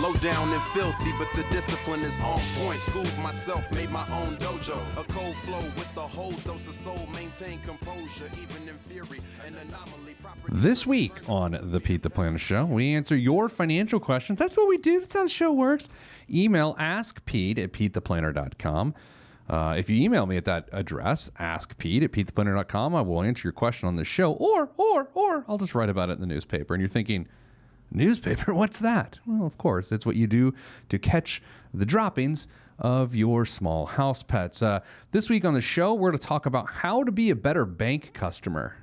Low down and filthy, but the discipline is on point. Schooled myself, made my own dojo. A cold flow with the whole dose of soul. Maintain composure, even in theory. An anomaly. Property This week on the Pete the Planner Show, we answer your financial questions. That's what we do. That's how the show works. Email askpete at petetheplanner.com. Uh, if you email me at that address, askpete at petetheplanner.com, I will answer your question on the show, or, or, or I'll just write about it in the newspaper. And you're thinking, newspaper? What's that? Well, of course, it's what you do to catch the droppings of your small house pets. Uh, this week on the show, we're going to talk about how to be a better bank customer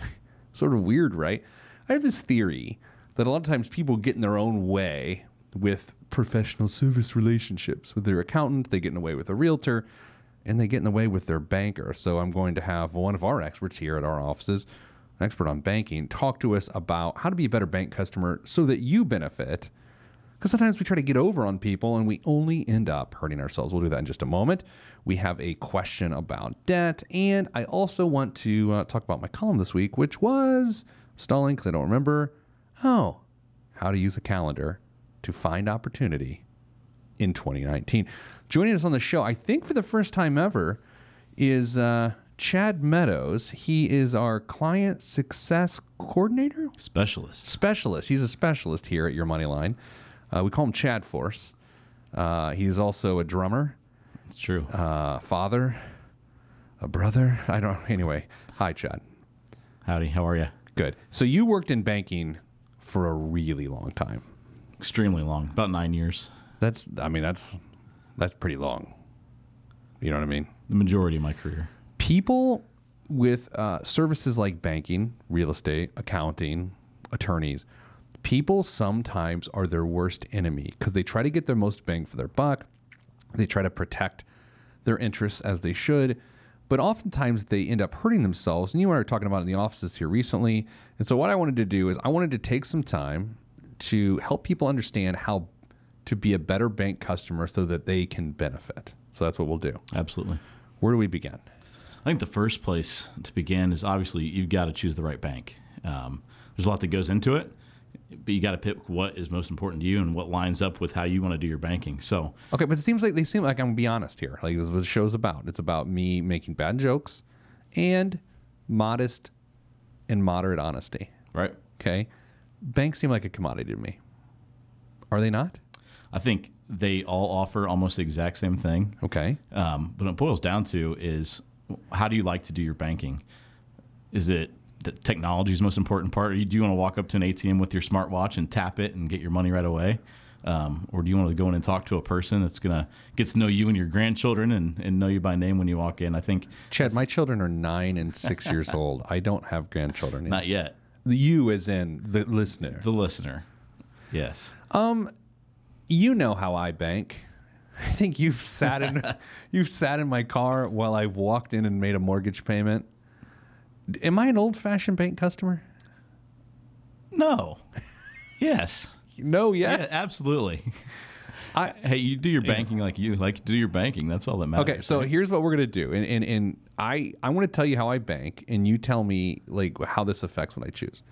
sort of weird, right? I have this theory that a lot of times people get in their own way with professional service relationships with their accountant, they get in the way with a realtor, and they get in the way with their banker. So I'm going to have one of our experts here at our offices, an expert on banking, talk to us about how to be a better bank customer so that you benefit. Because sometimes we try to get over on people and we only end up hurting ourselves. We'll do that in just a moment. We have a question about debt. And I also want to uh, talk about my column this week, which was stalling because I don't remember. Oh, how to use a calendar to find opportunity in 2019. Joining us on the show, I think for the first time ever, is uh, Chad Meadows. He is our client success coordinator Specialist. specialist. He's a specialist here at Your Money Line. Uh, we call him Chad Force. Uh, he's also a drummer, It's true. uh, father, a brother. I don't. Anyway, hi, Chad. Howdy. How are you? Good. So you worked in banking for a really long time. Extremely long. About nine years. That's. I mean, that's that's pretty long. You know what I mean? The majority of my career. People with uh, services like banking, real estate, accounting, attorneys, people sometimes are their worst enemy because they try to get their most bang for their buck. They try to protect their interests as they should, but oftentimes they end up hurting themselves. And you and I were talking about it in the offices here recently. And so, what I wanted to do is I wanted to take some time to help people understand how to be a better bank customer so that they can benefit. So, that's what we'll do. Absolutely. Where do we begin? I think the first place to begin is obviously you've got to choose the right bank. Um, there's a lot that goes into it, but you got to pick what is most important to you and what lines up with how you want to do your banking. So, Okay, but it seems like they seem like I'm gonna be honest here. Like this is what the show's about. It's about me making bad jokes and modest and moderate honesty. right. Okay. Banks seem like a commodity to me. Are they not? I think they all offer almost the exact same thing. Okay. Um, but it boils down to is how do you like to do your banking? Is it the technology's most important part? Or do you want to walk up to an ATM with your smartwatch and tap it and get your money right away? Um, or do you want to go in and talk to a person that's going to get to know you and your grandchildren and, and know you by name when you walk in? I think Chad, my children are nine and six years old. I don't have grandchildren. not yet. You as in the listener. The listener. Yes. Um, you know how I bank. I think you've sat in you've sat in my car while I've walked in and made a mortgage payment. Am I an old fashioned bank customer? No. yes. No, yes. Yeah, absolutely. I, hey, you do your banking like you like do your banking. That's all that matters. okay, so right? here's what we're gonna do, and and, and I I want to tell you how I bank, and you tell me like how this affects what I choose.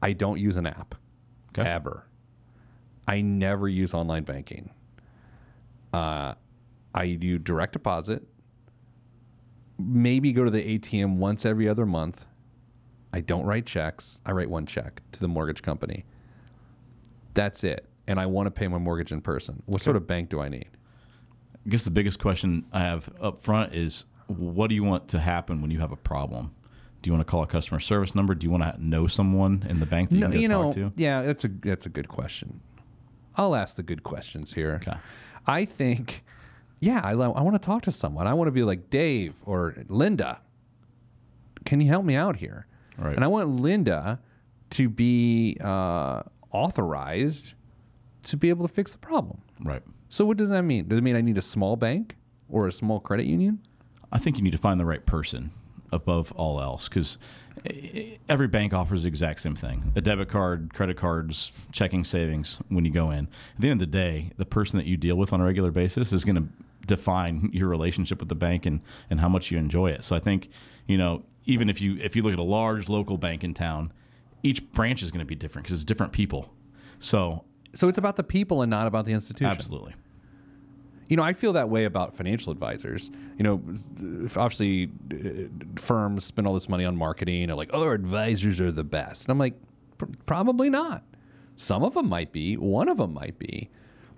I don't use an app Okay. ever. I never use online banking. Uh, I do direct deposit. Maybe go to the ATM once every other month. I don't write checks. I write one check to the mortgage company. That's it. And I want to pay my mortgage in person. What sort of bank do I need? I guess the biggest question I have up front is what do you want to happen when you have a problem? Do you want to call a customer service number? Do you want to know someone in the bank that you No, need to you talk know, to? yeah, that's a that's a good question. I'll ask the good questions here. Okay. I think, yeah, I, lo- I want to talk to someone. I want to be like Dave or Linda. Can you help me out here? Right. And I want Linda to be uh, authorized to be able to fix the problem. Right. So what does that mean? Does it mean I need a small bank or a small credit union? I think you need to find the right person. Above all else because eh, every bank offers the exact same thing a debit card, credit cards, checking savings when you go in. At the end of the day, the person that you deal with on a regular basis is going to define your relationship with the bank and, and how much you enjoy it. So I think, you know, even if you if you look at a large local bank in town, each branch is going to be different because it's different people. So So it's about the people and not about the institution. absolutely. You know, I feel that way about financial advisors. You know, obviously, uh, firms spend all this money on marketing. They're like, "Oh, our advisors are the best," and I'm like, probably not. Some of them might be. One of them might be.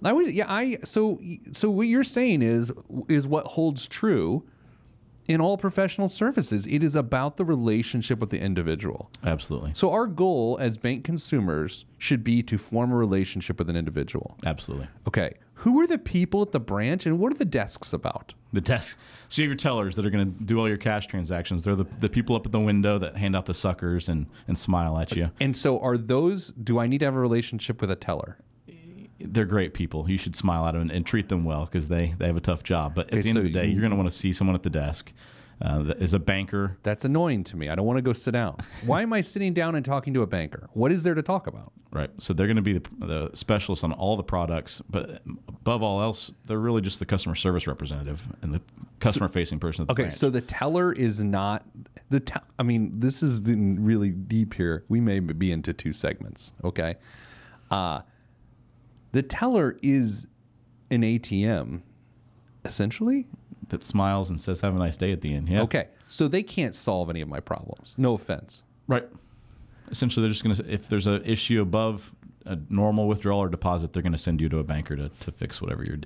I would, yeah. I so so what you're saying is is what holds true in all professional services. It is about the relationship with the individual. Absolutely. So our goal as bank consumers should be to form a relationship with an individual. Absolutely. Okay, who are the people at the branch and what are the desks about? The desk. So you have your tellers that are going to do all your cash transactions. They're the, the people up at the window that hand out the suckers and, and smile at you. And so are those do I need to have a relationship with a teller? They're great people. You should smile at them and, and treat them well because they, they have a tough job. But at Okay, the end of the day, you- you're going to want to see someone at the desk uh, that is a banker. That's annoying to me. I don't want to go sit down. Why am I sitting down and talking to a banker? What is there to talk about? Right. So they're going to be the, the specialists on all the products. But above all else, they're really just the customer service representative and the customer facing person at the Okay, branch. so the teller is not the. Te- I mean, this is really deep here. We may be into two segments. Okay, uh, the teller is an ATM, essentially. that smiles and says, have a nice day at the end. Yeah. Okay, so they can't solve any of my problems. No offense. Right. Essentially, they're just going to, if there's an issue above a normal withdrawal or deposit, they're going to send you to a banker to, to fix whatever your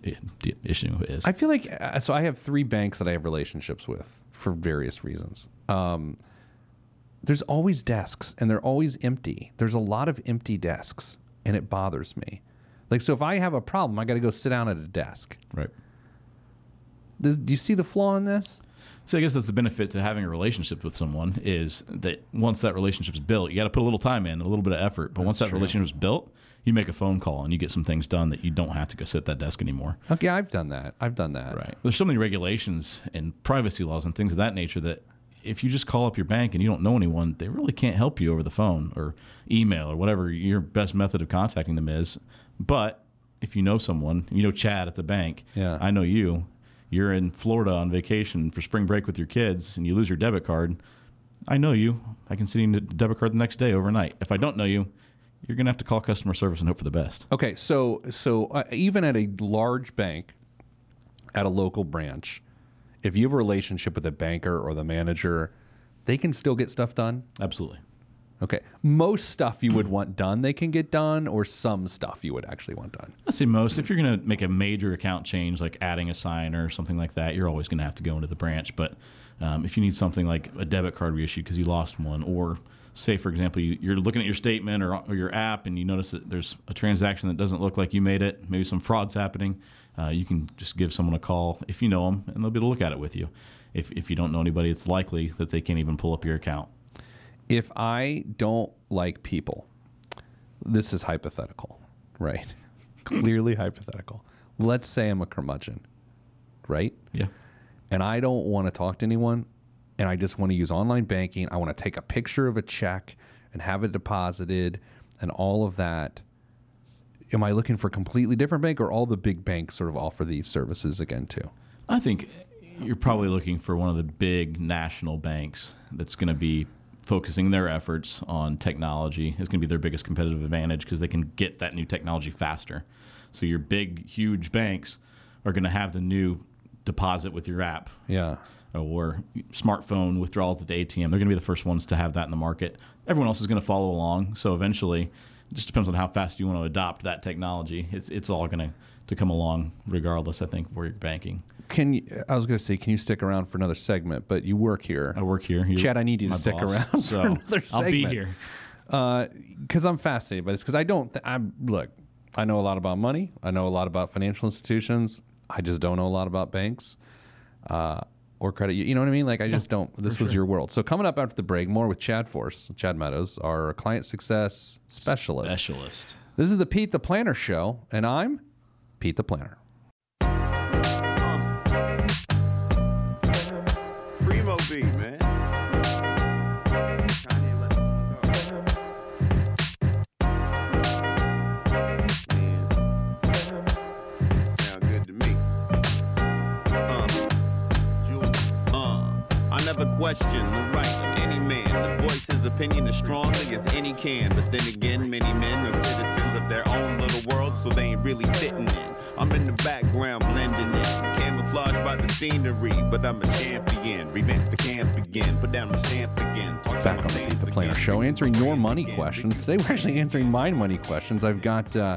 issue is. I feel like uh, so. I have three banks that I have relationships with for various reasons. Um, there's always desks, and they're always empty. There's a lot of empty desks, and it bothers me. Like, so if I have a problem, I got to go sit down at a desk. right. Does, do you see the flaw in this? So I guess that's the benefit to having a relationship with someone is that once that relationship's built, you got to put a little time in, a little bit of effort. But once that relationship's built, you make a phone call and you get some things done that you don't have to go sit at that desk anymore. Okay, I've done that. I've done that. Right. There's so many regulations and privacy laws and things of that nature that if you just call up your bank and you don't know anyone, they really can't help you over the phone or email or whatever your best method of contacting them is. But if you know someone, you know Chad at the bank, Yeah. I know you, you're in Florida on vacation for spring break with your kids and you lose your debit card, I know you. I can send you a debit card the next day overnight. If I don't know you, you're going to have to call customer service and hope for the best. Okay, so so uh, even at a large bank, at a local branch, if you have a relationship with a banker or the manager, they can still get stuff done. Absolutely. Okay, most stuff you would want done, they can get done, or some stuff you would actually want done. I say most. If you're going to make a major account change, like adding a sign or something like that, you're always going to have to go into the branch. But um, if you need something like a debit card reissued because you lost one, or say, for example, you, you're looking at your statement or, or your app and you notice that there's a transaction that doesn't look like you made it, maybe some fraud's happening, uh, you can just give someone a call if you know them, and they'll be able to look at it with you. If, if you don't know anybody, it's likely that they can't even pull up your account. If I don't like people, this is hypothetical, right? Clearly hypothetical. Let's say I'm a curmudgeon, right? Yeah. and I don't want to talk to anyone and I just want to use online banking, I want to take a picture of a check and have it deposited and all of that. Am I looking for a completely different bank or all the big banks sort of offer these services again too? I think you're probably looking for one of the big national banks that's going to be focusing their efforts on technology. is going to be their biggest competitive advantage because they can get that new technology faster. So your big, huge banks are going to have the new deposit with your app Yeah. or smartphone withdrawals at the ATM. They're going to be the first ones to have that in the market. Everyone else is going to follow along. So eventually, it just depends on how fast you want to adopt that technology. It's it's all going to to come along regardless. I think where you're banking. Can you, I was going to say, can you stick around for another segment? But you work here. I work here. You're Chad, I need you to stick boss, around for so another I'll be here. because I'm fascinated by this. Because I don't, th- I'm look, I know a lot about money. I know a lot about financial institutions. I just don't know a lot about banks uh, or credit. You know what I mean? Like I just don't. This was your world. So coming up after the break, more with Chad Force, Chad Meadows, our client success specialist. Specialist. This is the Pete the Planner show, and I'm Pete the Planner. Primo beat, man. Uh, uh, never question the right of any man. The voice, his opinion, as strong as any can. But then again, many men are their own little world, so they ain't really fitting in. I'm in the background blending in, camouflaged by the scenery, but I'm a champion. Revamp the camp again, put down the stamp again. Talk Back my on the Pete the Planner again. show, answering your money again, questions. Today we're actually answering my money questions. I've got uh,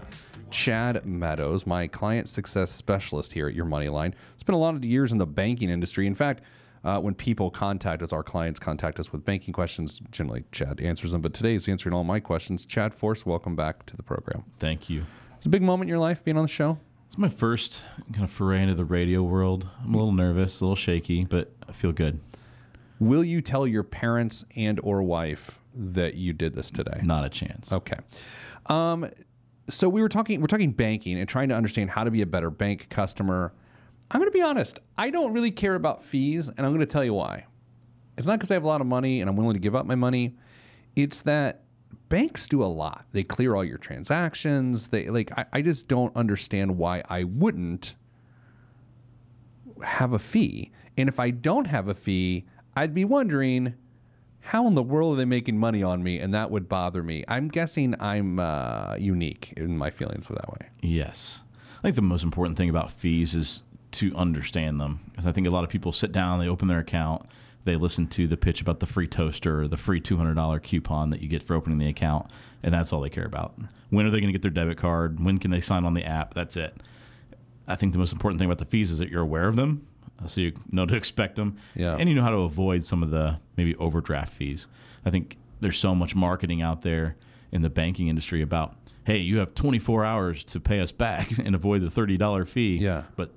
Chad Meadows, my client success specialist here at Your Money Line. Spent a lot of years in the banking industry. In fact, uh, when people contact us, our clients contact us with banking questions. Generally, Chad answers them, but today he's answering all my questions. Chad Force, welcome back to the program. Thank you. It's a big moment in your life being on the show. It's my first kind of foray into the radio world. I'm a little nervous, a little shaky, but I feel good. Will you tell your parents and or wife that you did this today? Not a chance. Okay. Um, so we were talking we're talking banking and trying to understand how to be a better bank customer. I'm going to be honest. I don't really care about fees, and I'm going to tell you why. It's not because I have a lot of money and I'm willing to give up my money. It's that banks do a lot. They clear all your transactions. They like I, I just don't understand why I wouldn't have a fee. And if I don't have a fee, I'd be wondering how in the world are they making money on me? And that would bother me. I'm guessing I'm uh, unique in my feelings of that way. Yes. I think the most important thing about fees is to understand them. Because I think a lot of people sit down, they open their account, they listen to the pitch about the free toaster or the free $200 coupon that you get for opening the account, and that's all they care about. When are they going to get their debit card? When can they sign on the app? That's it. I think the most important thing about the fees is that you're aware of them, uh, so you know to expect them, Yeah. and you know how to avoid some of the maybe overdraft fees. I think there's so much marketing out there in the banking industry about, hey, you have 24 hours to pay us back and avoid the $30 fee. Yeah. But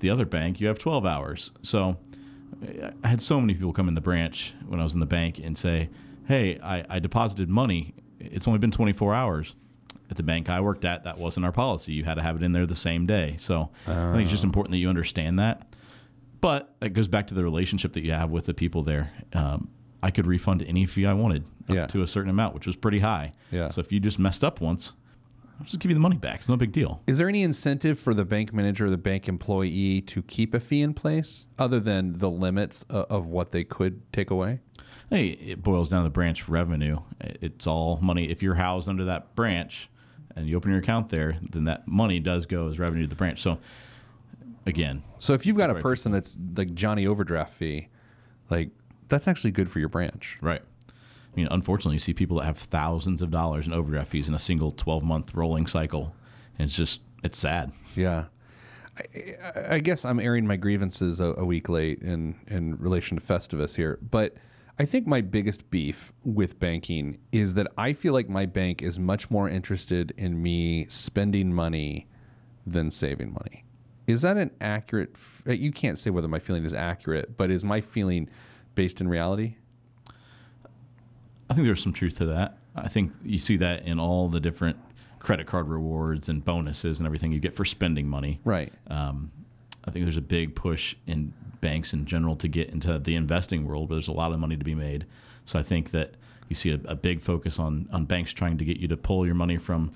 the other bank, you have 12 hours. So I had so many people come in the branch when I was in the bank and say, hey, I, I deposited money. It's only been 24 hours. At the bank I worked at, that wasn't our policy. You had to have it in there the same day. So I think it's just important that you understand that. But it goes back to the relationship that you have with the people there. Um, I could refund any fee I wanted up Yeah. to a certain amount, which was pretty high. Yeah. So if you just messed up once, I'll just give you the money back. It's no big deal. Is there any incentive for the bank manager or the bank employee to keep a fee in place other than the limits of, of what they could take away? Hey, it boils down to the branch revenue. It's all money. If you're housed under that branch and you open your account there, then that money does go as revenue to the branch. So, again, So if you've got a person that's like Johnny overdraft fee, like that's actually good for your branch. right. I mean, unfortunately, you see people that have thousands of dollars in overdraft fees in a single 12 month rolling cycle. And it's just, it's sad. Yeah. I, I- guess I'm airing my grievances a, a week late in, in relation to Festivus here, but I think my biggest beef with banking is that I feel like my bank is much more interested in me spending money than saving money. Is that an accurate? You can't say whether my feeling is accurate, but is my feeling based in reality? I think there's some truth to that. I think you see that in all the different credit card rewards and bonuses and everything you get for spending money. Right. Um, I think there's a big push in banks in general to get into the investing world, where there's a lot of money to be made. So I think that you see a, a big focus on on banks trying to get you to pull your money from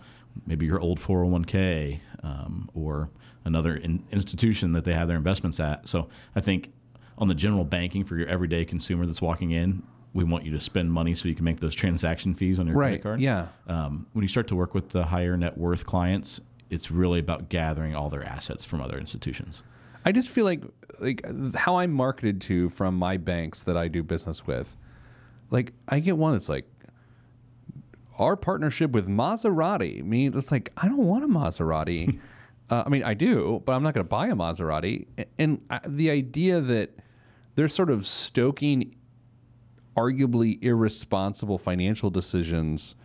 maybe your old 401k um, or another in, institution that they have their investments at. So I think on the general banking for your everyday consumer that's walking in, we want you to spend money so you can make those transaction fees on your Right. credit card. Yeah. Um, when you start to work with the higher net worth clients, it's really about gathering all their assets from other institutions. I just feel like like how I'm marketed to from my banks that I do business with. Like I get one that's like our partnership with Maserati. I mean, it's like I don't want a Maserati. uh, I mean, I do, but I'm not going to buy a Maserati. And I, the idea that they're sort of stoking arguably irresponsible financial decisions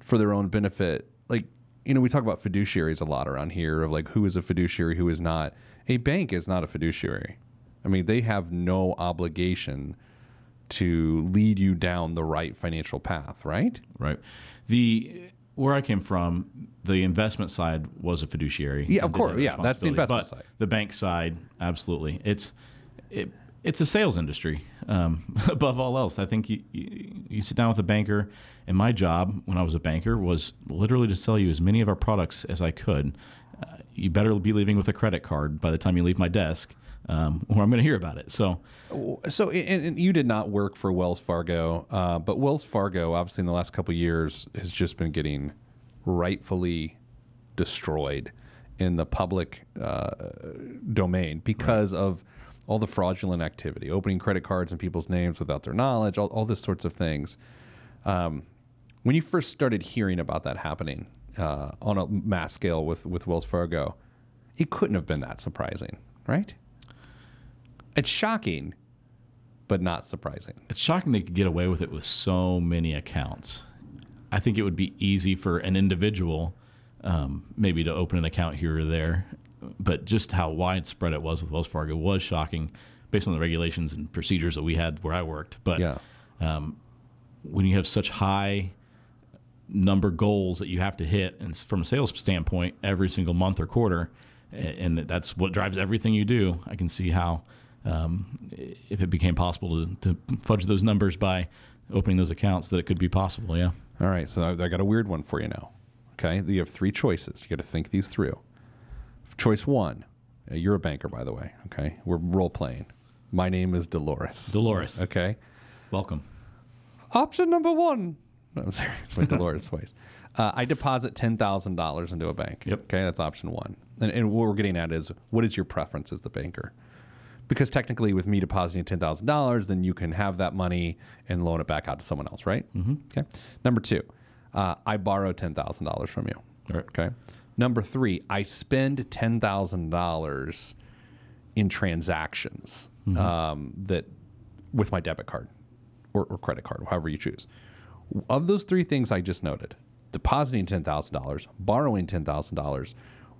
for their own benefit. Like, you know, we talk about fiduciaries a lot around here of like who is a fiduciary, who is not. A bank is not a fiduciary. I mean, they have no obligation to lead you down the right financial path, right? Right. The where I came from, the investment side was a fiduciary. Yeah, of course. Yeah, that's the investment side. The bank side, absolutely. It's it, it's a sales industry um, above all else. I think you, you you sit down with a banker, and my job when I was a banker was literally to sell you as many of our products as I could. Uh, you better be leaving with a credit card by the time you leave my desk, um, or I'm going to hear about it. So So, and, and you did not work for Wells Fargo, uh, but Wells Fargo, obviously, in the last couple of years, has just been getting rightfully destroyed in the public uh, domain because of all the fraudulent activity, opening credit cards in people's names without their knowledge, all, all this sorts of things. Um, when you first started hearing about that happening uh, on a mass scale with, with Wells Fargo, it couldn't have been that surprising, right? It's shocking, but not surprising. it's shocking they could get away with it with so many accounts. I think it would be easy for an individual um, maybe to open an account here or there, but just how widespread it was with Wells Fargo was shocking based on the regulations and procedures that we had where I worked. But Yeah. when you have such high number goals that you have to hit, and from a sales standpoint, every single month or quarter, and that's what drives everything you do. I can see how, um, if it became possible to, to fudge those numbers by opening those accounts, that it could be possible. Yeah. All right, so I I got a weird one for you now. Okay, you have three choices. You got to think these through. Choice one, uh, you're a banker, by the way. Okay, we're role playing. My name is Dolores. Dolores. Okay. Welcome. Option number one. No, I'm sorry, it's my Dolores voice. Uh, I deposit ten thousand dollars into a bank. Yep. Okay, that's option one. And, and what we're getting at is, what is your preference as the banker? Because technically, with me depositing ten thousand dollars, then you can have that money and loan it back out to someone else, right? Mm-hmm. Okay. Number two, uh, I borrow ten thousand dollars from you. All right. Okay. Number three, I spend ten thousand dollars in transactions um, that with my debit card or, or credit card, however you choose. Of those three things I just noted, depositing ten thousand dollars, borrowing ten thousand dollars,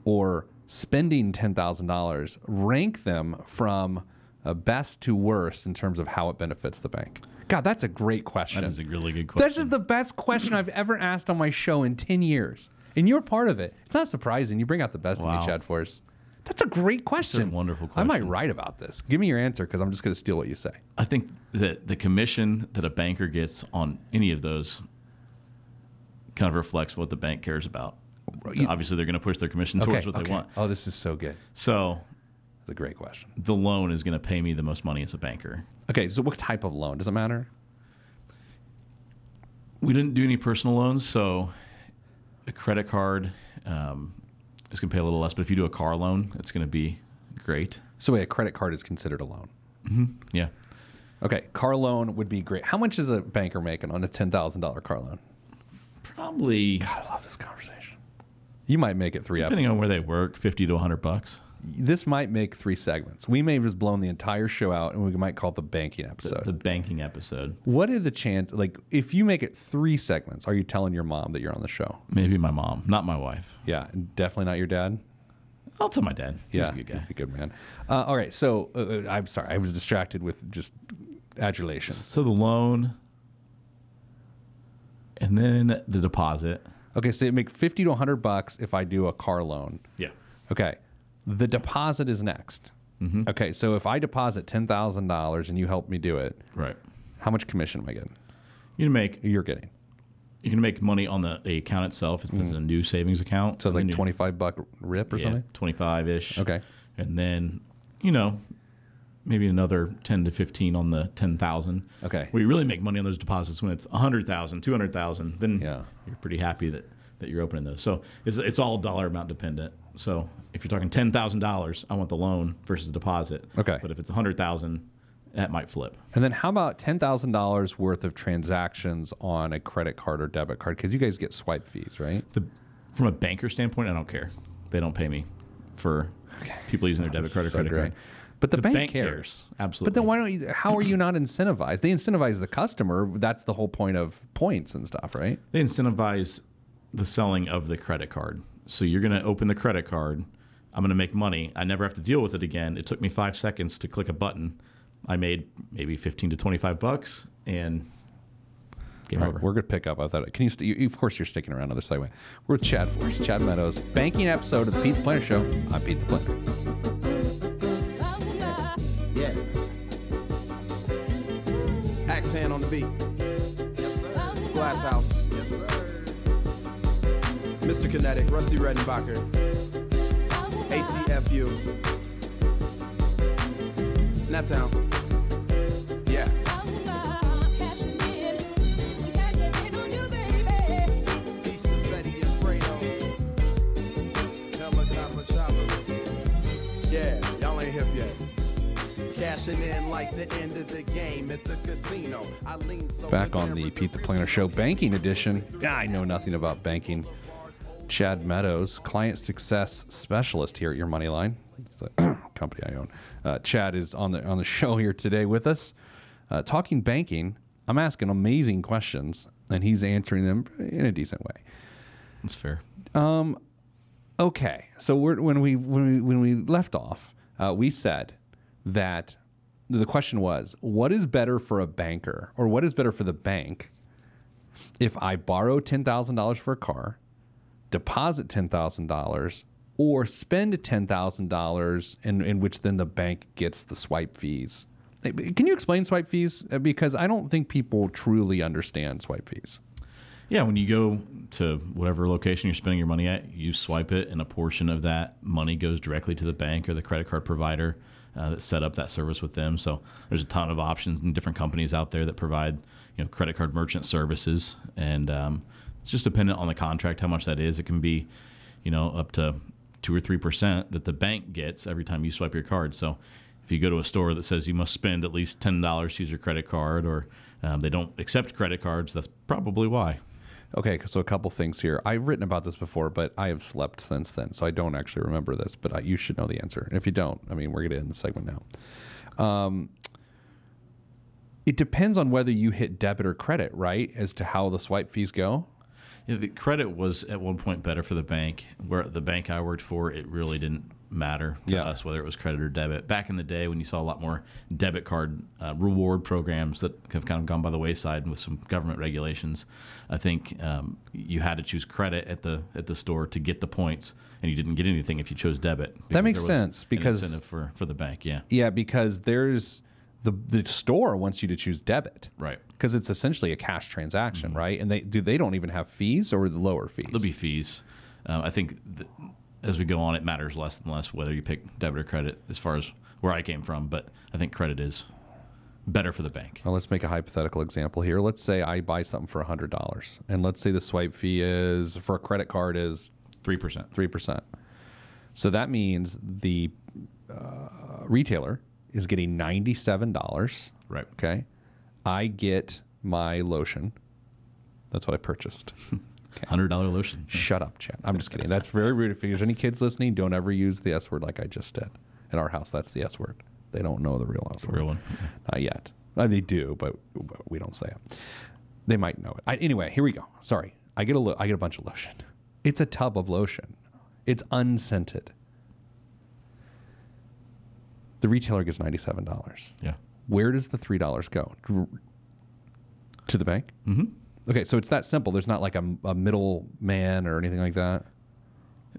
or spending ten thousand dollars, rank them from uh, best to worst in terms of how it benefits the bank. God, that's a great question. That is a really good question. This is the best question I've ever asked on my show in 10 years. And you're part of it. It's not surprising. You bring out the best Wow. of me, Chad Force. That's a great question. wonderful I might write about this. Give me your answer because I'm just going to steal what you say. I think that the commission that a banker gets on any of those kind of reflects what the bank cares about. Obviously, they're going to push their commission towards what they want. Oh, this is so good. So That's a great question. the loan is going to pay me the most money as a banker. Okay, so what type of loan? Does it matter? We didn't do any personal loans, so a credit card um, is going to pay a little less. But if you do a car loan, it's going to be great. So wait, a credit card is considered a loan. Yeah. Okay, car loan would be great. How much is a banker making on a $10,000 car loan? Probably, God, I love this conversation. You might make it three depending episodes. on where they work, 50 to 100 bucks. This might make three segments. We may have just blown the entire show out, and we might call it the banking episode. The banking episode. what are the chance? Like, if you make it three segments, are you telling your mom that you're on the show? Maybe my mom, not my wife. Yeah, definitely not your dad. I'll tell my dad. He's yeah, a good guy. he's a good man. Uh, all right, so uh, uh, I'm sorry, I was distracted with just adulation. So the loan, and then the deposit. Okay, so you make fifty to hundred bucks if I do a car loan. Yeah. Okay, the deposit is next. Mm-hmm. Okay, so if I deposit ten thousand dollars and you help me do it, Right. how much commission am I getting? You make You're getting. you can make money on the, the account itself if it's a new savings account. Mm. So it's like twenty five buck rip or yeah, something. twenty five ish. Okay. And then you know maybe another ten to fifteen on the ten thousand. Okay. We really make money on those deposits when it's a hundred thousand, two hundred thousand. Then Yeah. you're pretty happy that that you're opening those. So it's it's all dollar amount dependent. So if you're talking ten thousand dollars, I want the loan versus the deposit. Okay. But if it's a hundred thousand, that might flip. And then how about ten thousand dollars worth of transactions on a credit card or debit card? Because you guys get swipe fees, right? The from a banker standpoint, I don't care. They don't pay me for people using their debit card or So credit great. card. But the, The bank, bank cares. cares. Absolutely. But then why don't you? How are you not incentivized? They incentivize the customer. That's the whole point of points and stuff, right? They incentivize the selling of the credit card. So you're going to open the credit card. I'm going to make money. I never have to deal with it again. It took me five seconds to click a button. I made maybe 15 to 25 bucks and game All over. we're gonna pick up. I thought. Can you, st- you? Of course, you're sticking around. Other segue. We're with Chad Force, Chad Meadows, banking episode of the Pete the Planner Show. I'm Pete the Planner. Yeah. Axe hand on the beat. Yes, sir. Glass house. Mr. Kinetic, Rusty Redenbacher. ATFU, Naptown. Yeah. Peace to Fetty and Fredo. Helicopter choppers. Yeah, y'all ain't hip yet. Cashing in like the end of the game at the casino. I lean so Back on the Pete the Planner Show banking edition. I know nothing about banking. Chad Meadows, client success specialist here at Your Money Line. It's a company I own. Uh, Chad is on the on the show here today with us, uh, talking banking. I'm asking amazing questions, and he's answering them in a decent way. That's fair. Um, Okay, so we're, when we when we when we left off, uh, we said that the question was, what is better for a banker, or what is better for the bank, if I borrow ten thousand dollars for a car, deposit ten thousand dollars, or spend ten thousand dollars, in in which then the bank gets the swipe fees. Can you explain swipe fees? Uh, Because I don't think people truly understand swipe fees. Yeah, when you go to whatever location you're spending your money at, you swipe it, and a portion of that money goes directly to the bank or the credit card provider uh, that set up that service with them. So there's a ton of options and different companies out there that provide you know credit card merchant services, and um, it's just dependent on the contract how much that is. It can be you know up to two or three percent that the bank gets every time you swipe your card. So if you go to a store that says you must spend at least ten dollars to use your credit card, or um, they don't accept credit cards, that's probably why. Okay, so a couple things here. I've written about this before, but I have slept since then, so I don't actually remember this. But I, you should know the answer. And if you don't, I mean, we're going to end the segment now. Um, it depends on whether you hit debit or credit, right? As to how the swipe fees go. Yeah, the credit was at one point better for the bank. Where the bank I worked for, it really didn't matter to Yeah. us whether it was credit or debit. Back in the day, when you saw a lot more debit card uh, reward programs that have kind of gone by the wayside with some government regulations, I think um, you had to choose credit at the at the store to get the points, and you didn't get anything if you chose debit. That makes sense, because- incentive for for the bank, yeah, Yeah, because there's the the store wants you to choose debit, right. Because it's essentially a cash transaction, right? And they do they don't even have fees or the lower fees. There'll be fees. Um, I think th- as we go on, it matters less and less whether you pick debit or credit as far as where I came from. But I think credit is better for the bank. Now let's make a hypothetical example here. Let's say I buy something for hundred dollars, and let's say the swipe fee is for a credit card is 3%. three percent. So that means the uh, retailer is getting ninety-seven dollars. Right. Okay, I get my lotion. That's what I purchased. $100 lotion. Shut up, Chad. I'm just kidding. That's very rude. If there's any kids listening, don't ever use the S word like I just did. In our house, that's the S word. They don't know the real S The word. real one. Not yet. Uh, they do, but, but we don't say it. They might know it. I, anyway, here we go. Sorry, I get a lo- I get a bunch of lotion. It's a tub of lotion. It's unscented. The retailer gets ninety seven dollars. Yeah. Where does the three dollars go? To the bank. Mm-hmm. Okay, so it's that simple. There's not like a, a middle man or anything like that.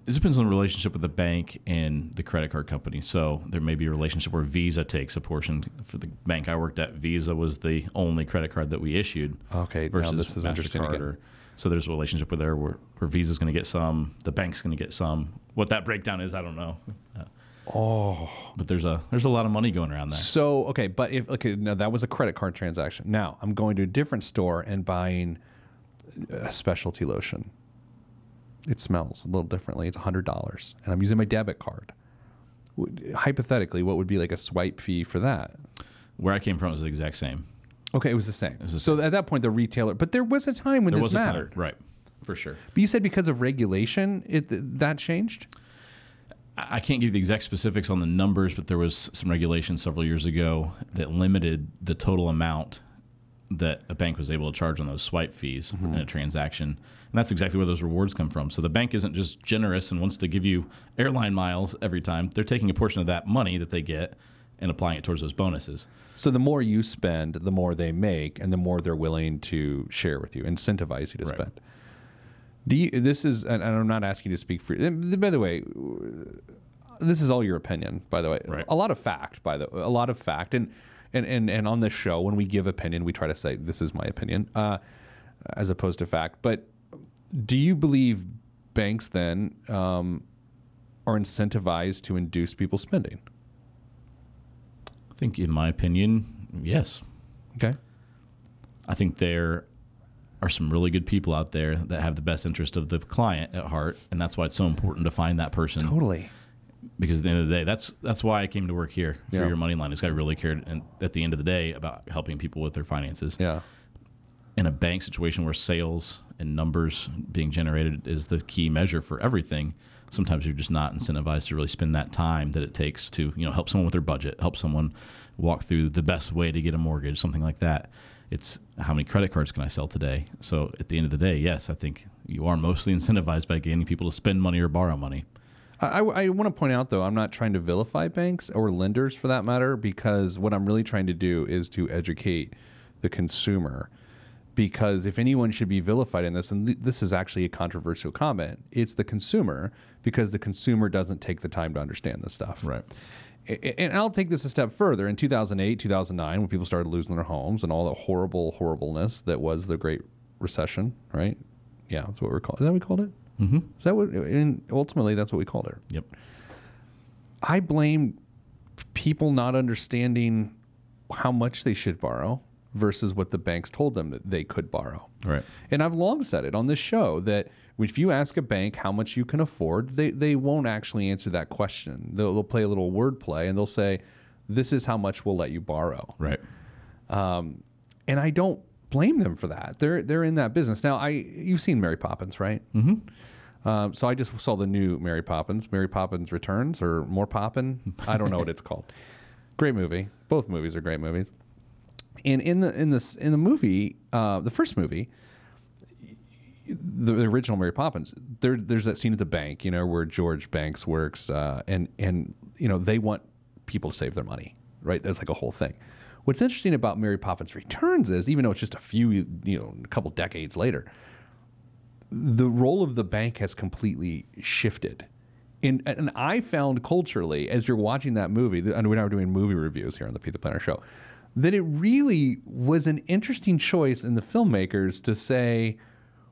It depends on the relationship with the bank and the credit card company. So there may be a relationship where Visa takes a portion. For the bank I worked at, Visa was the only credit card that we issued. Okay, now versus this is interesting. Or, so there's a relationship with there where, where Visa's going to get some, the bank's going to get some. What that breakdown is, I don't know. Oh, but there's a there's a lot of money going around there. So okay, but if okay, now that was a credit card transaction. Now I'm going to a different store and buying a specialty lotion. It smells a little differently. It's hundred dollars, and I'm using my debit card. Hypothetically, what would be like a swipe fee for that? Where I came from was the exact same. Okay, it was the same. the so at that point, the retailer. But there was a time when There this was a time, mattered. right? For sure. But you said because of regulation, it that changed. I can't give you the exact specifics on the numbers, but there was some regulation several years ago that limited the total amount that a bank was able to charge on those swipe fees in a mm-hmm. transaction. And that's exactly where those rewards come from. So the bank isn't just generous and wants to give you airline miles every time. They're taking a portion of that money that they get and applying it towards those bonuses. So the more you spend, the more they make, and the more they're willing to share with you, incentivize you to Right. spend. Do you? This is, and I'm not asking you to speak for. By the way, this is all your opinion. By the way, Right. a lot of fact. By the a lot of fact, and and and and on this show, when we give opinion, we try to say this is my opinion, uh, as opposed to fact. But do you believe banks then? Um, are incentivized to induce people spending. I think, in my opinion, yes. Okay. I think there are some really good people out there that have the best interest of the client at heart, and that's why it's so important to find that person. Totally. Because at the end of the day, that's that's why I came to work here for Yeah. your money line. Is I really cared, and at the end of the day, about helping people with their finances. Yeah. in a bank situation where sales and numbers being generated is the key measure for everything, sometimes you're just not incentivized to really spend that time that it takes to you know help someone with their budget, help someone walk through the best way to get a mortgage, something like that. It's how many credit cards can I sell today? So at the end of the day, yes, I think you are mostly incentivized by getting people to spend money or borrow money. I, I want to point out, though, I'm not trying to vilify banks or lenders for that matter, because what I'm really trying to do is to educate the consumer. Because if anyone should be vilified in this, and th- this is actually a controversial comment, it's the consumer, because the consumer doesn't take the time to understand this stuff. A- And I'll take this a step further. In 2008, 2009, when people started losing their homes and all the horrible horribleness that was the Great Recession, right? Yeah, that's what we're calling. Is that what we called it? Mm-hmm. Is that what? And ultimately, that's what we called it. Yep. I blame people not understanding how much they should borrow versus what the banks told them that they could borrow. Right. And I've long said it on this show that if you ask a bank how much you can afford, they, they won't actually answer that question. They'll, they'll play a little wordplay and they'll say, This is how much we'll let you borrow. Right. And I don't blame them for that. They're they're in that business now. I you've seen Mary Poppins, right? Mm-hmm. Um, so I just saw the new Mary Poppins, Mary Poppins Returns, or More Poppin. I don't know what it's called. Great movie. Both movies are great movies. And in the in this in the movie, uh, the first movie, the, the original Mary Poppins, there, there's that scene at the bank, you know, where George Banks works, uh, and and you know they want people to save their money, right? That's like a whole thing. What's interesting about Mary Poppins Returns is, even though it's just a few, you know, a couple decades later, the role of the bank has completely shifted. And, and I found culturally, as you're watching that movie, and we're now doing movie reviews here on the Pete the Planner Show, that it really was an interesting choice in the filmmakers to say,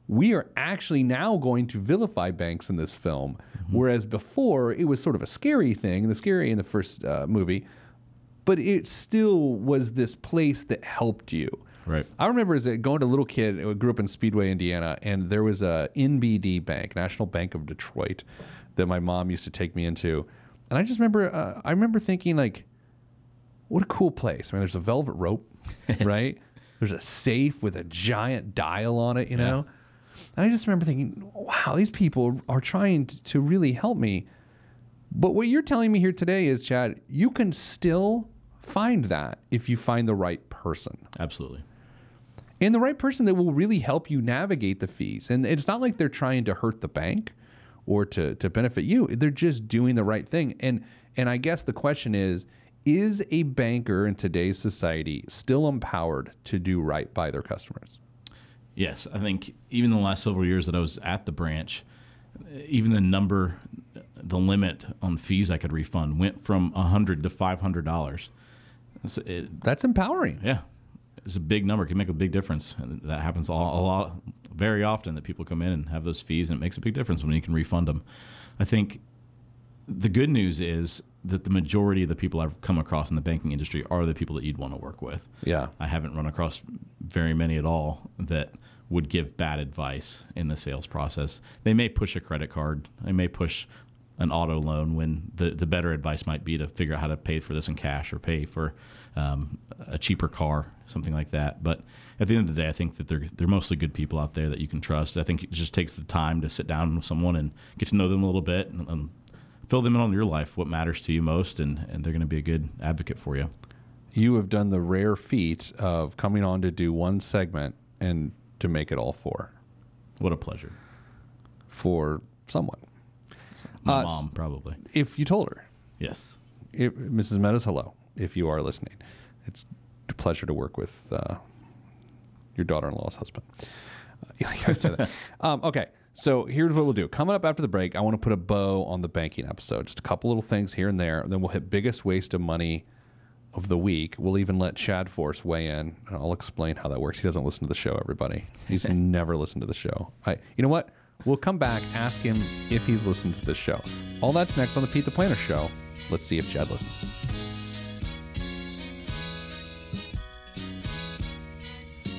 we are actually now going to vilify banks in this film. Whereas before, it was sort of a scary thing, the scary in the first uh, movie, but it still was this place that helped you. Right. I remember as a going to a little kid, I grew up in Speedway, Indiana, and there was a NBD Bank, National Bank of Detroit, that my mom used to take me into, and I just remember, uh, I remember thinking like, what a cool place. I mean, there's a velvet rope, right? There's a safe with a giant dial on it, you know. And I just remember thinking, wow, these people are trying to, to really help me. But what you're telling me here today is, Chad, you can still find that if you find the right person Absolutely. and the right person that will really help you navigate the fees. And it's not like they're trying to hurt the bank or to, to benefit you. They're just doing the right thing. And and I guess the question is, is a banker in today's society still empowered to do right by their customers? Yes, I think even the last several years that I was at the branch, even the number, the limit on fees I could refund went from a hundred to five hundred dollars. So That's empowering. yeah, it's a big number. It can make a big difference. And that happens all, a lot, very often that people come in and have those fees, and it makes a big difference when you can refund them. I think the good news is that the majority of the people I've come across in the banking industry are the people that you'd want to work with. Yeah. I haven't run across very many at all that would give bad advice in the sales process. They may push a credit card, they may push an auto loan when the, the better advice might be to figure out how to pay for this in cash or pay for um, a cheaper car, something like that. But at the end of the day, I think that they're they're mostly good people out there that you can trust. I think it just takes the time to sit down with someone and get to know them a little bit and, and fill them in on your life, what matters to you most, and, and they're going to be a good advocate for you. You have done the rare feat of coming on to do one segment and to make it all four What a pleasure. for someone. My Uh, mom, probably. If you told her, Yes. if, Mrs. Meadows, hello. If you are listening, it's a pleasure to work with uh, your daughter-in-law's husband. Uh, you gotta that. um, okay, so here's what we'll do. Coming up after the break, I want to put a bow on the banking episode. Just a couple little things here and there. And then we'll hit biggest waste of money of the week. We'll even let Chad Force weigh in, and I'll explain how that works. He doesn't listen to the show. Everybody, he's never listened to the show. I, you know what? We'll come back, ask him if he's listened to the show. All that's next on the Pete the Planner show. Let's see if Chad listens.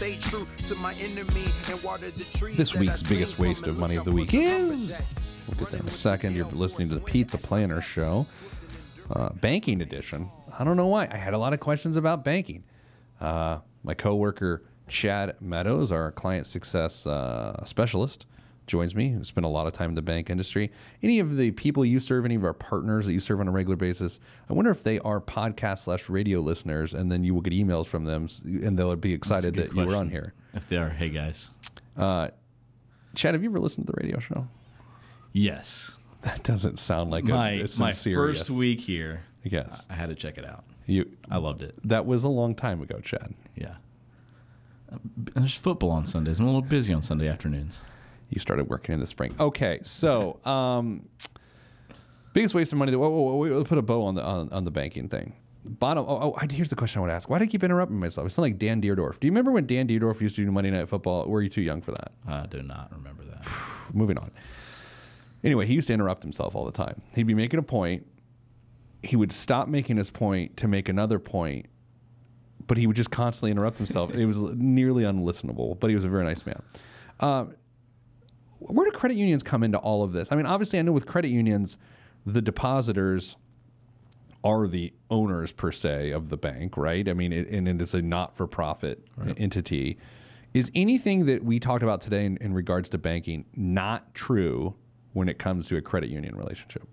Stay true to my enemy and water the trees. This week's biggest waste of money of the week is. We'll get that in a second. You're listening to the Pete the Planner show, uh, banking edition. I don't know why. I had a lot of questions about banking. Uh, my coworker Chad Meadows, our client success uh, specialist, joins me. Who spent a lot of time in the bank industry. Any of the people you serve, any of our partners that you serve on a regular basis, I wonder if they are podcast slash radio listeners, and then you will get emails from them, and they'll be excited that you were on here. If they are, hey guys. Chad, have you ever listened to the radio show? Yes. That doesn't sound like My a, my first yes. week here, Yes, I had to check it out. you. I loved it. That was a long time ago, Chad. Yeah. Uh, There's football on Sundays. I'm a little busy on Sunday afternoons. You started working in the spring. Okay, so um, biggest waste of money. That, whoa, whoa, whoa, we'll put a bow on the on, on the banking thing. Bottom. Oh, oh, here's the question I want to ask. Why do I keep interrupting myself? It's sound like Dan Dierdorf. Do you remember when Dan Dierdorf used to do Monday Night Football? Were you too young for that? I do not remember that. moving on. Anyway, he used to interrupt himself all the time. He'd be making a point. He would stop making his point to make another point, but he would just constantly interrupt himself. it was nearly unlistenable, but he was a very nice man. Um, where do credit unions come into all of this? I mean, obviously, I know with credit unions, the depositors are the owners per se of the bank, right? I mean, it, and it is a not-for-profit entity. Is anything that we talked about today in, in regards to banking not true when it comes to a credit union relationship?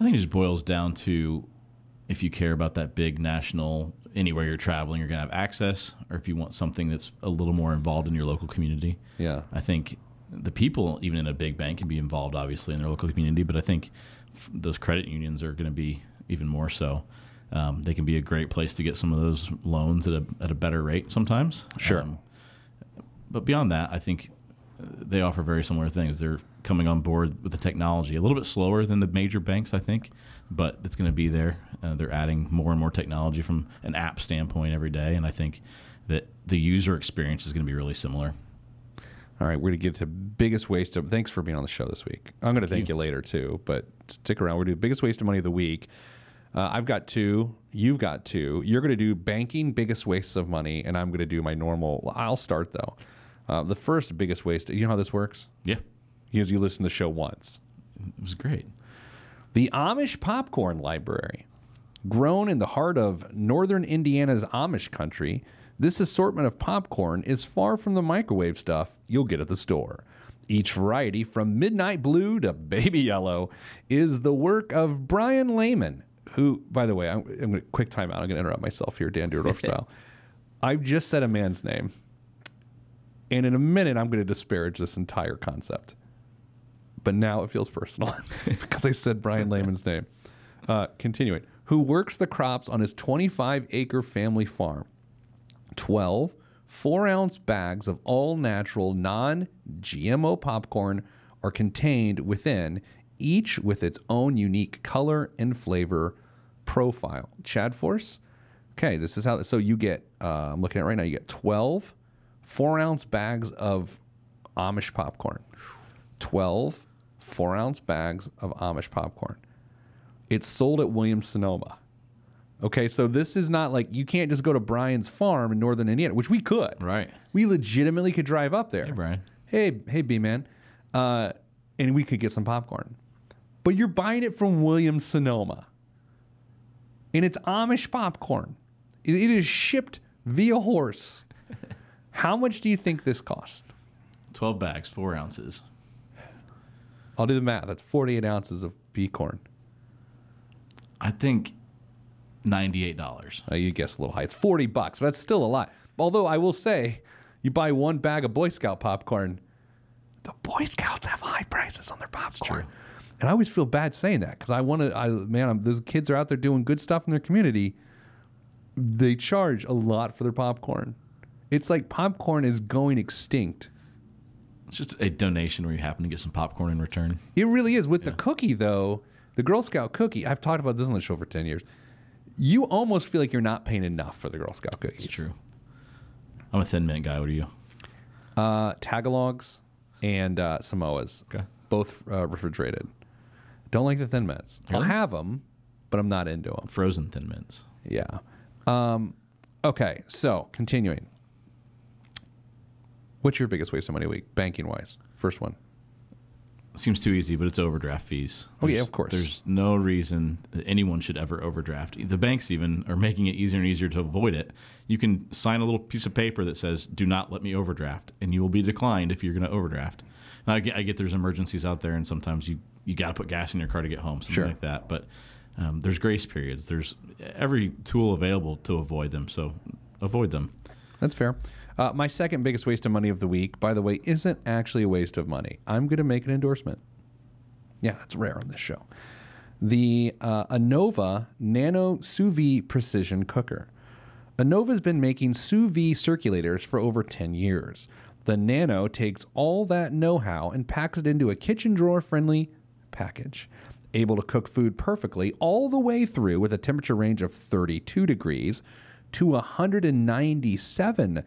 I think it just boils down to if you care about that big national, anywhere you're traveling, you're going to have access, or if you want something that's a little more involved in your local community. Yeah. I think the people, even in a big bank, can be involved, obviously, in their local community, but I think f- those credit unions are going to be even more so. Um, they can be a great place to get some of those loans at a, at a better rate sometimes. Sure. Um, but beyond that, I think uh, they offer very similar things. They're coming on board with the technology a little bit slower than the major banks, I think, but it's going to be there. Uh, they're adding more and more technology from an app standpoint every day, and I think that the user experience is going to be really similar. All right, we're going to get to biggest waste of. Thanks for being on the show this week. I'm going to thank you. later too, but stick around. We're doing biggest waste of money of the week. Uh, I've got two. You've got two. You're going to do banking biggest wastes of money, and I'm going to do my normal. I'll start though. Uh, the first biggest waste. You know how this works? Yeah, Because you listen to the show once. it was great. The Amish Popcorn Library. Grown in the heart of northern Indiana's Amish country, this assortment of popcorn is far from the microwave stuff you'll get at the store. Each variety, from midnight blue to baby yellow, is the work of Brian Lehman, who, by the way, I'm, I'm going to quick time out. I'm going to interrupt myself here, Dan Dierdorf style. I've just said a man's name, and in a minute, I'm going to disparage this entire concept but now it feels personal because I said Brian Lehman's name. Uh, continuing, who works the crops on his 25 acre family farm. 12 four ounce bags of all natural, non GMO popcorn are contained within, each with its own unique color and flavor profile. Chad Force? Okay, this is how. So you get, uh, I'm looking at it right now, you get 12 four ounce bags of Amish popcorn. 12 four ounce bags of Amish popcorn. It's sold at Williams Sonoma. Okay, so this is not like you can't just go to Brian's farm in northern Indiana, which we could. Right. We legitimately could drive up there. Hey, Brian. Hey, hey, B man, uh, and we could get some popcorn. But you're buying it from Williams Sonoma, and it's Amish popcorn. It- it is shipped via horse. How much do you think this cost? 12 bags, four ounces. I'll do the math. That's 48 ounces of bee corn. I think $98. Uh, you guess a little high. It's 40 bucks, but that's still a lot. Although I will say, you buy one bag of Boy Scout popcorn, the Boy Scouts have high prices on their popcorn. And I always feel bad saying that because I want to. I man, I'm, those kids are out there doing good stuff in their community. They charge a lot for their popcorn. It's like popcorn is going extinct. It's just a donation where you happen to get some popcorn in return. It really is. With the cookie, though, the Girl Scout cookie, I've talked about this on the show for 10 years. You almost feel like you're not paying enough for the Girl Scout cookies. It's true. I'm a thin mint guy. What are you? Uh, Tagalongs and uh, Samoas, Okay. both uh, refrigerated. Don't like the Thin Mints. I'll have them, but I'm not into them. Frozen thin mints. Yeah. Um, okay, so continuing. What's your biggest waste of money week, banking wise? First one. Seems too easy, but it's overdraft fees. Oh, yeah, of course. There's no reason that anyone should ever overdraft. The banks even are making it easier and easier to avoid it. You can sign a little piece of paper that says, "Do not let me overdraft," and you will be declined if you're going to overdraft. Now, I get, I get there's emergencies out there, and sometimes you you got to put gas in your car to get home, something Sure. like that. But um, there's grace periods. There's every tool available to avoid them. So avoid them. That's fair. Uh, my second biggest waste of money of the week, by the way, isn't actually a waste of money. I'm going to make an endorsement. Yeah, it's rare on this show. The uh, Anova Nano Sous Vide Precision Cooker. Anova's been making sous vide circulators for over 10 years. The Nano takes all that know how and packs it into a kitchen drawer friendly package. Able to cook food perfectly all the way through with a temperature range of 32 degrees to 197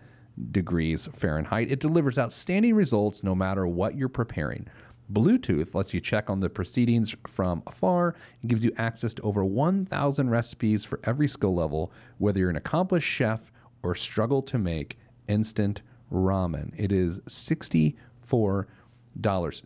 degrees Fahrenheit. It delivers outstanding results no matter what you're preparing. Bluetooth lets you check on the proceedings from afar and gives you access to over 1,000 recipes for every skill level, whether you're an accomplished chef or struggle to make instant ramen. It is $64.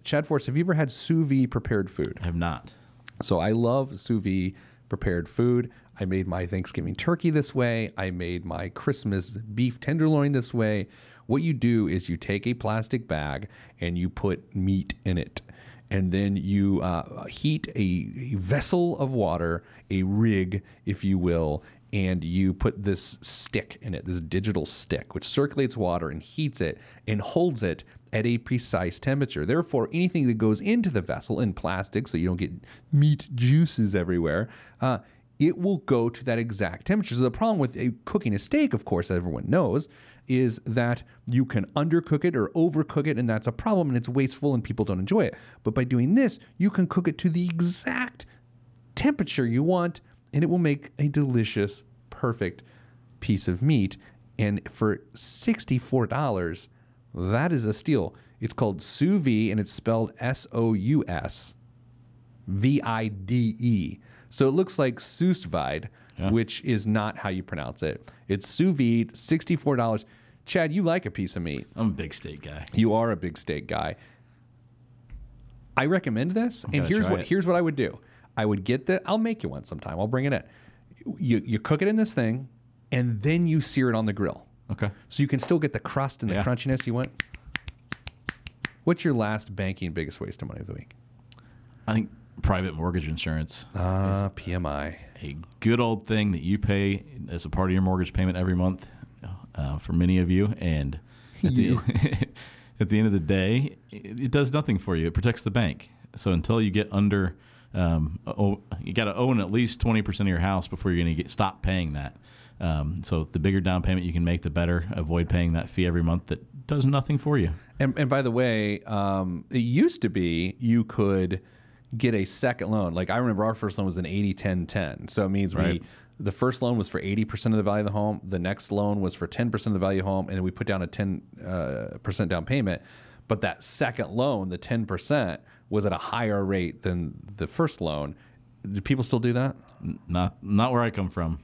Chad Force, have you ever had sous vide prepared food? I have not. So I love sous vide prepared food. I made my Thanksgiving turkey this way. I made my Christmas beef tenderloin this way. What you do is you take a plastic bag and you put meat in it. And then you uh, heat a, a vessel of water, a rig, if you will, and you put this stick in it, this digital stick, which circulates water and heats it and holds it at a precise temperature. Therefore, anything that goes into the vessel in plastic, so you don't get meat juices everywhere, uh, it will go to that exact temperature. So the problem with a, cooking a steak, of course, everyone knows, is that you can undercook it or overcook it, and that's a problem, and it's wasteful, and people don't enjoy it. But by doing this, you can cook it to the exact temperature you want, and it will make a delicious, perfect piece of meat. And for $64, that is a steal. It's called sous vide, and it's spelled S O U S V I D E. So it looks like sous vide, which is not how you pronounce it. It's sous vide, $64. Chad, you like a piece of meat. I'm a big steak guy. You are a big steak guy. I recommend this, and gotta here's what it. here's what I would do. I would get the. I'll make you one sometime. I'll bring it in. You you cook it in this thing, and then you sear it on the grill, Okay. so you can still get the crust and the Yeah. crunchiness you want. What's your last banking biggest waste of money of the week? I think private mortgage insurance. Uh, PMI. a good old thing that you pay as a part of your mortgage payment every month uh, for many of you. And at the, at the end of the day, it, it does nothing for you. It protects the bank. So until you get under, um, oh, you got to own at least 20% of your house before you're going to stop paying that. Um, so the bigger down payment you can make, the better. Avoid paying that fee every month that does nothing for you. And, and by the way, um, it used to be you could get a second loan. Like I remember our first loan was an 80 10 10. So it means Right. we the first loan was for 80% of the value of the home, the next loan was for 10% of the value of the home, and then we put down a 10 uh, percent down payment. But that second loan, the 10%, was at a higher rate than the first loan. Do people still do that? Not not where I come from.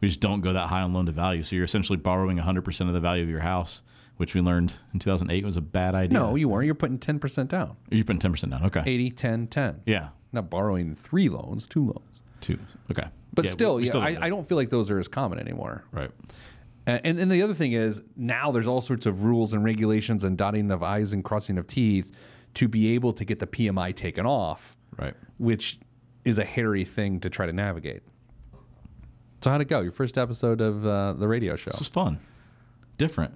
We just don't go that high on loan to value. So you're essentially borrowing 100% of the value of your house, which we learned in 2008 was a bad idea. No, you weren't. You're putting 10% down. You're putting 10% down. Okay. 80 10 10. Yeah. Not borrowing three loans, two loans. Two. Okay. But Yeah, still, yeah, I, I don't feel like those are as common anymore. Right. And, and and the other thing is now there's all sorts of rules and regulations and dotting of I's and crossing of T's to be able to get the PMI taken off, Right. which is a hairy thing to try to navigate. So how'd it go? Your first episode of uh, the radio show. This was fun. Different.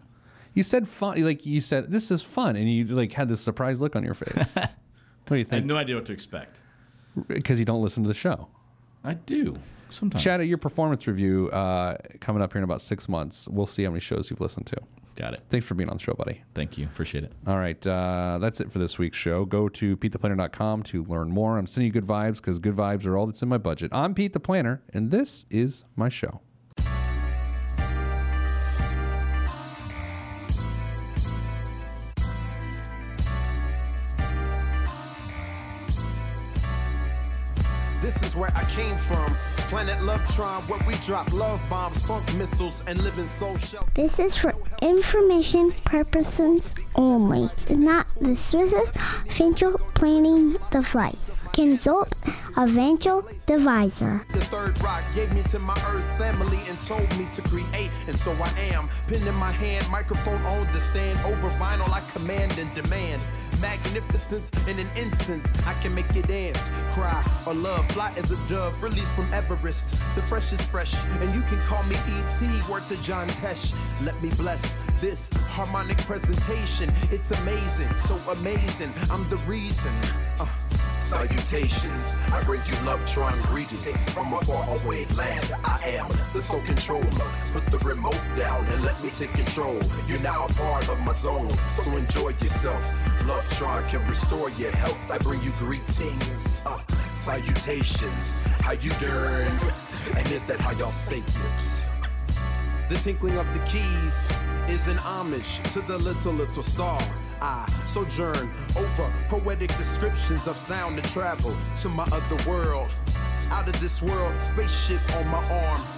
You said fun, like you said this is fun, and you like had this surprised look on your face. What do you think? I had no idea what to expect. Because you don't listen to the show. I do sometimes. Chad, at your performance review uh, coming up here in about six months, we'll see how many shows you've listened to. Got it. Thanks for being on the show, buddy. Thank you. Appreciate it. All right, uh, that's it for this week's show. Go to PeteThePlanner.com to learn more. I'm sending you good vibes because good vibes are all that's in my budget. I'm Pete the Planner, and this is my show. Where I came from. Planet Lovetron, where we drop love bombs, funk missiles, and living soul shelter. This is for information purposes only. It's not the Swiss financial planning device. Consult a financial devisor. The third rock gave me to my earth family and told me to create, and so I am. Pen in my hand, microphone on the stand. Over vinyl, I command and demand. Magnificence in an instance, I can make you dance, cry, or love. Fly as a dove, released from Everest. The fresh is fresh, and you can call me E.T. Word to John Tesh. Let me bless this harmonic presentation. It's amazing, so amazing. I'm the reason. Uh, Salutations, I bring you love Lovetron greetings from a faraway land. I am the sole controller. Put the remote down and let me take control. You're now a part of my zone, so enjoy yourself. Love Lovetron can restore your health. I bring you greetings, uh, salutations. How you doing? And is that how y'all say it? The tinkling of the keys is an homage to the little, little star. I sojourn over poetic descriptions of sound and travel to my other world. Out of this world, spaceship on my arm